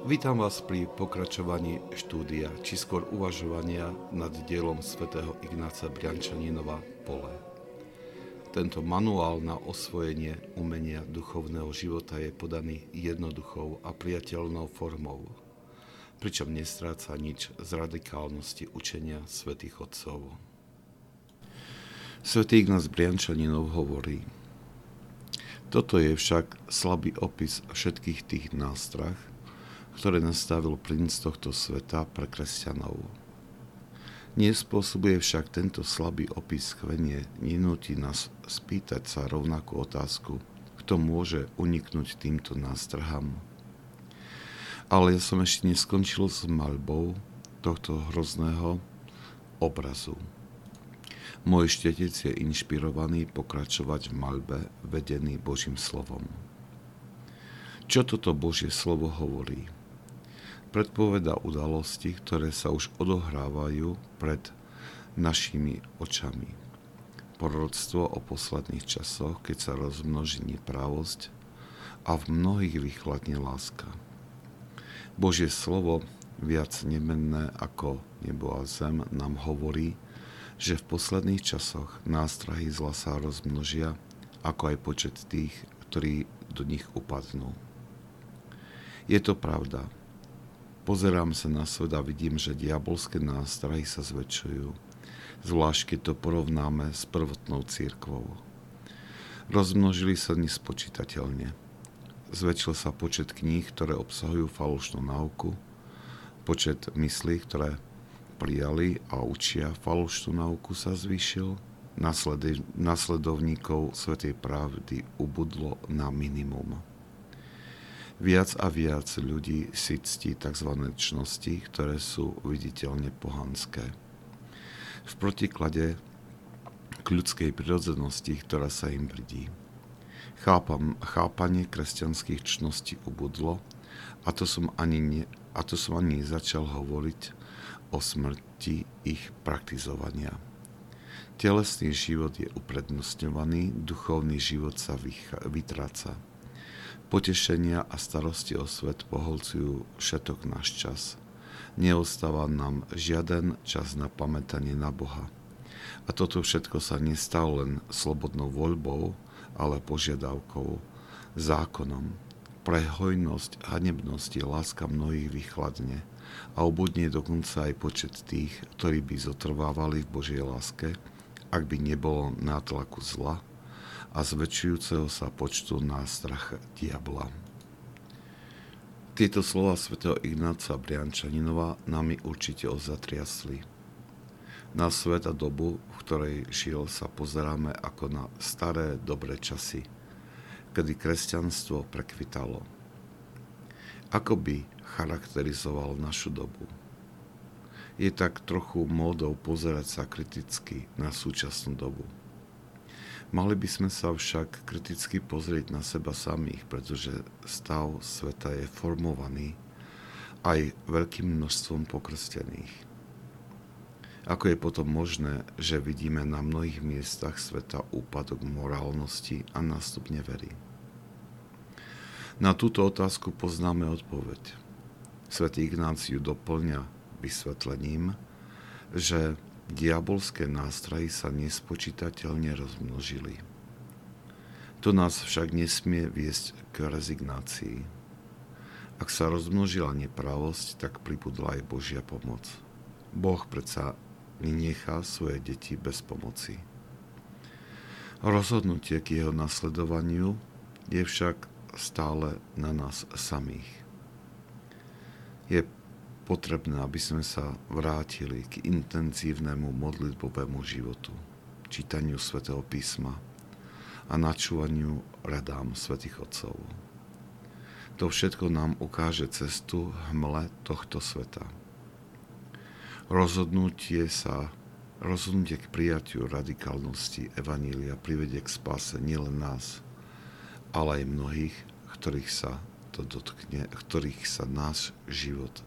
Vítam vás pri pokračovaní štúdia, či skôr uvažovania nad dielom svätého Ignáca Briančaninova Pole. Tento manuál na osvojenie umenia duchovného života je podaný jednoduchou a priateľnou formou, pričom nestráca nič z radikálnosti učenia svätých Otcov. Svetý Ignác Briančaninov hovorí, toto je však slabý opis všetkých tých nástrach, ktoré nastavil princ tohto sveta pre kresťanov. Nespôsobuje však tento slabý opis chvenie, nenúti nás spýtať sa rovnakú otázku, kto môže uniknúť týmto nástrhám. Ale ja som ešte neskončil s malbou tohto hrozného obrazu. Môj štetec je inšpirovaný pokračovať v malbe, vedený Božím slovom. Čo toto Božie slovo hovorí? Predpoveda udalosti, ktoré sa už odohrávajú pred našimi očami. Proroctvo o posledných časoch, keď sa rozmnoží nepravosť a v mnohých vychladne láska. Božie slovo, viac nemenné ako nebo a zem, nám hovorí, že v posledných časoch nástrahy zla sa rozmnožia, ako aj počet tých, ktorí do nich upadnú. Je to pravda, Pozerám sa na svet a vidím, že diabolské nástrahy sa zväčšujú, zvlášť keď to porovnáme s prvotnou církvou. Rozmnožili sa nespočítateľne. Zväčšil sa počet kníh, ktoré obsahujú falošnú náuku, počet myslí, ktoré prijali a učia falošnú náuku sa zvýšil, nasledovníkov Svetej pravdy ubudlo na minimum. Viac a viac ľudí si ctí tzv. čnosti, ktoré sú viditeľne pohanské. V protiklade k ľudskej prirodzenosti, ktorá sa im bridí. Chápam, chápanie kresťanských čností ubudlo a to som ani, ne, a to som ani začal hovoriť o smrti ich praktizovania. Telesný život je uprednostňovaný, duchovný život sa vytráca. Potešenia a starosti o svet poholcujú všetok náš čas. Neostáva nám žiaden čas na pamätanie na Boha. A toto všetko sa nestalo len slobodnou voľbou, ale požiadavkou, zákonom. Pre hojnosť a nebnosti láska mnohých vychladne a obudne dokonca aj počet tých, ktorí by zotrvávali v Božej láske, ak by nebolo nátlaku zla, a zväčšujúceho sa počtu strach diabla. Tieto slova svätého Ignáca Briančaninova nami určite ozatriasli. Na svet a dobu, v ktorej žil, sa pozeráme ako na staré dobré časy, kedy kresťanstvo prekvitalo. Ako by charakterizoval našu dobu? Je tak trochu módou pozerať sa kriticky na súčasnú dobu – Mali by sme sa však kriticky pozrieť na seba samých, pretože stav sveta je formovaný aj veľkým množstvom pokrstených. Ako je potom možné, že vidíme na mnohých miestach sveta úpadok morálnosti a nástup nevery? Na túto otázku poznáme odpoveď. Svetý Ignáciu doplňa vysvetlením, že Diabolské nástrahy sa nespočítateľne rozmnožili. To nás však nesmie viesť k rezignácii. Ak sa rozmnožila nepravosť, tak pribudla aj Božia pomoc. Boh predsa nenechá svoje deti bez pomoci. Rozhodnutie k jeho nasledovaniu je však stále na nás samých. Je potrebné, aby sme sa vrátili k intenzívnemu modlitbovému životu, čítaniu svätého písma a načúvaniu radám svätých Otcov. To všetko nám ukáže cestu hmle tohto sveta. Rozhodnutie sa rozhodnutie k prijatiu radikálnosti Evanília privedie k spáse nielen nás, ale aj mnohých, ktorých sa to dotkne, ktorých sa náš život